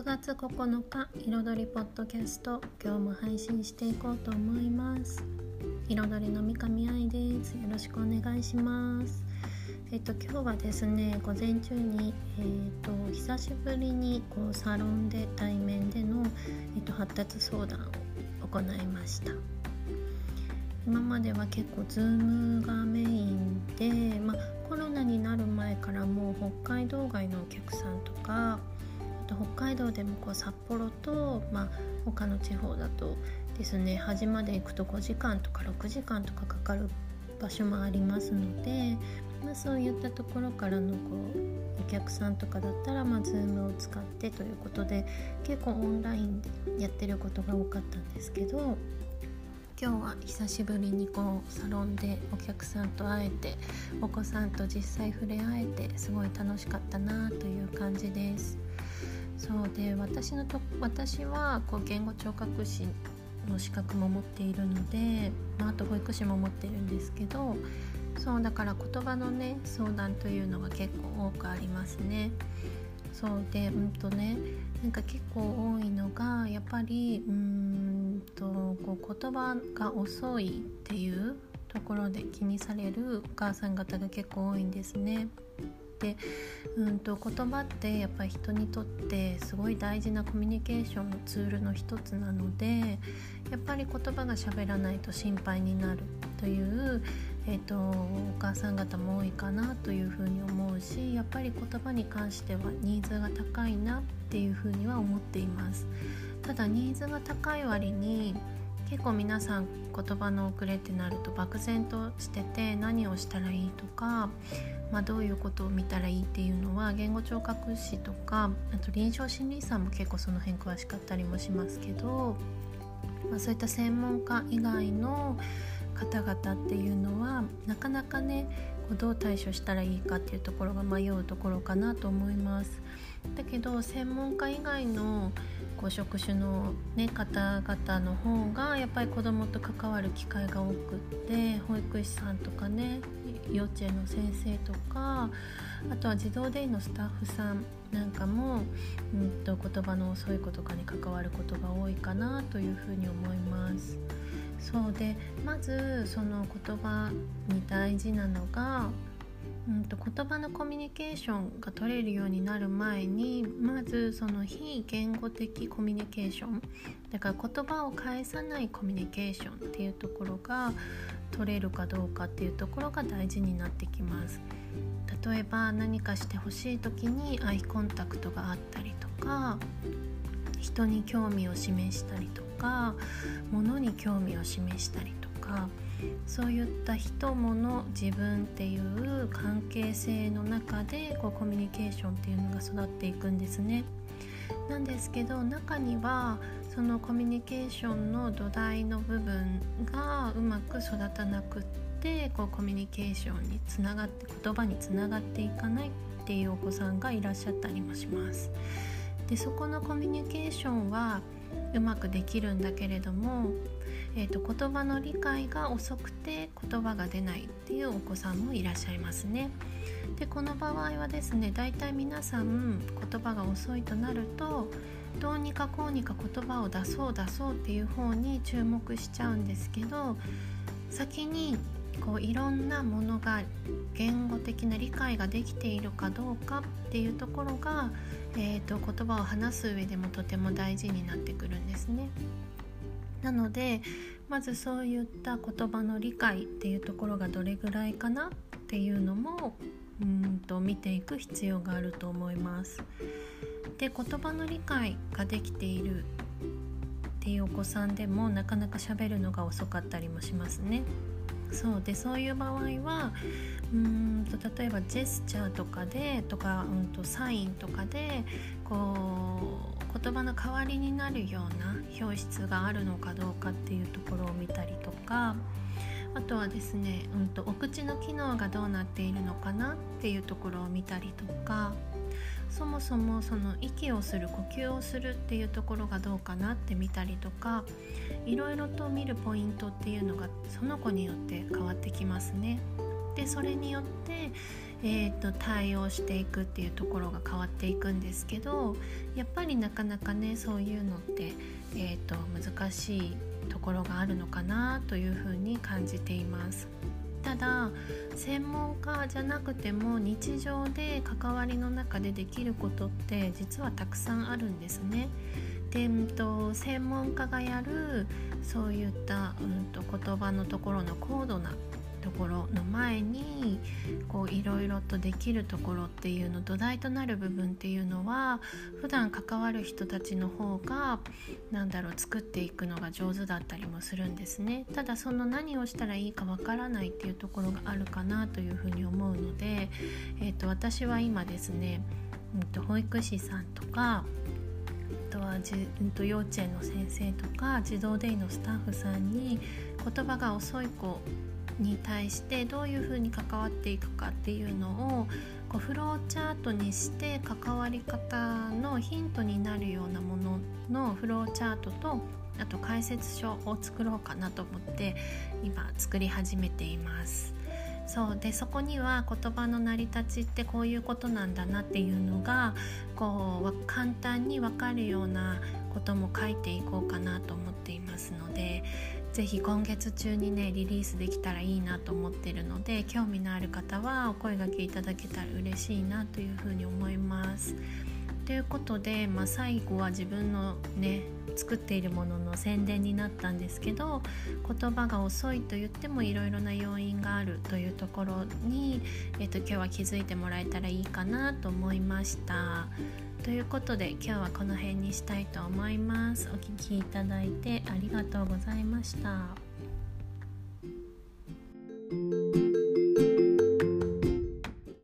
6月9日彩りポッドキャスト今日も配信していこうと思います。彩りの三上愛です。よろしくお願いします。えっと今日はですね午前中にえっと久しぶりにこうサロンで対面でのえっと発達相談を行いました。今までは結構 Zoom がメインで、まあ、コロナになる前からもう北海道外のお客さんとかと北海道でもこう札幌と、まあ、他の地方だとですね端まで行くと5時間とか6時間とかかかる場所もありますので、まあ、そういったところからのこうお客さんとかだったら、まあ、Zoom を使ってということで結構オンラインでやってることが多かったんですけど今日は久しぶりにこうサロンでお客さんと会えてお子さんと実際触れ合えてすごい楽しかったなという感じです。そうで私のと私はこう言語聴覚士の資格も持っているので、まあ、あと保育士も持ってるんですけどそうだから言葉のね相談というのが結構多くありますね。そうでうんとねなんか結構多いのがやっぱりうんとこう言葉が遅いっていうところで気にされるお母さん方が結構多いんですね。でうんと言葉ってやっぱり人にとってすごい大事なコミュニケーションのツールの一つなのでやっぱり言葉が喋らないと心配になるというえーと、お母さん方も多いかなというふうに思うしやっぱり言葉に関してはニーズが高いなっていうふうには思っています。ただニーズが高い割に結構皆さん言葉の遅れってなると漠然としてて何をしたらいいとか、まあ、どういうことを見たらいいっていうのは言語聴覚士とかあと臨床心理士さんも結構その辺詳しかったりもしますけど、まあ、そういった専門家以外の方々っていうのはなかなかねどう対処したらいいかっていうところが迷うところかなと思います。だけど専門家以外のこう職種の、ね、方々の方がやっぱり子どもと関わる機会が多くって保育士さんとかね幼稚園の先生とかあとは児童デイのスタッフさんなんかも、うんと言葉の遅い子とかに関わることが多いかなというふうに思います。そうでまずその言葉に大事なのが、うんと、言葉のコミュニケーションが取れるようになる前にまずその非言語的コミュニケーションだから言葉を返さないコミュニケーションっていうところが取れるかどうかっていうところが大事になってきます。例えば何かしてほしい時にアイコンタクトがあったりとか人に興味を示したりとか物に興味を示したりとかそういった人物自分っていう関係性の中でこうコミュニケーションっていうのが育っていくんですね。なんですけど中にはそのコミュニケーションの土台の部分がうまく育たなくってこうコミュニケーションにつながって言葉につながっていかないっていうお子さんがいらっしゃったりもします。でそこのコミュニケーションはうまくできるんだけれども、えーと、言葉の理解が遅くて言葉が出ないっていうお子さんもいらっしゃいますね。でこの場合はですねだいたい皆さん言葉が遅いとなるとどうにかこうにか言葉を出そう出そうっていう方に注目しちゃうんですけど先にこういろんなものが言語的な理解ができているかどうかっていうところが、えーと、言葉を話す上でもとても大事になってくるんですね。なのでまずそういった言葉の理解っていうところがどれぐらいかなっていうのもうんと見ていく必要があると思います。で言葉の理解ができているっていうお子さんでもなかなか喋るのが遅かったりもしますね。そうでそういう場合はうんと例えばジェスチャーとかでとか、うんと、サインとかでこう言葉の代わりになるような表出があるのかどうかっていうところを見たりとかあとはですね、うんとお口の機能がどうなっているのかなっていうところを見たりとかそもそもその息をする呼吸をするっていうところがどうかなって見たりとかいろいろと見るポイントっていうのがその子によって変わってきますね。でそれによって、えーと、対応していくっていうところが変わっていくんですけどやっぱりなかなかねそういうのって、えーと難しいところがあるのかなというふうに感じています。ただ専門家じゃなくても日常で関わりの中でできることって実はたくさんあるんですね。で、うんと、専門家がやるそういった、うんと言葉のところの高度なところの前にいろいろとできるところっていうの土台となる部分っていうのは普段関わる人たちの方が何だろう作っていくのが上手だったりもするんですね。ただその何をしたらいいかわからないっていうところがあるかなというふうに思うので、えーと、私は今ですね、うんと、保育士さんとかあとはじ、うんと幼稚園の先生とか児童デイのスタッフさんに言葉が遅い子に対してどういうふうに関わっていくかっていうのをこうフローチャートにして関わり方のヒントになるようなもののフローチャートとあと解説書を作ろうかなと思って今作り始めています。そうでそこには言葉の成り立ちってこういうことなんだなっていうのがこう簡単に分かるようなことも書いていこうかなと思っていますのでぜひ今月中にねリリースできたらいいなと思ってるので興味のある方はお声がけいただけたら嬉しいなというふうに思います。ということで、まあ、最後は自分のね作っているものの宣伝になったんですけど言葉が遅いと言ってもいろいろな要因があるというところに、えーと、今日は気づいてもらえたらいいかなと思いました。ということで今日はこの辺にしたいと思います。お聴きいただいてありがとうございました。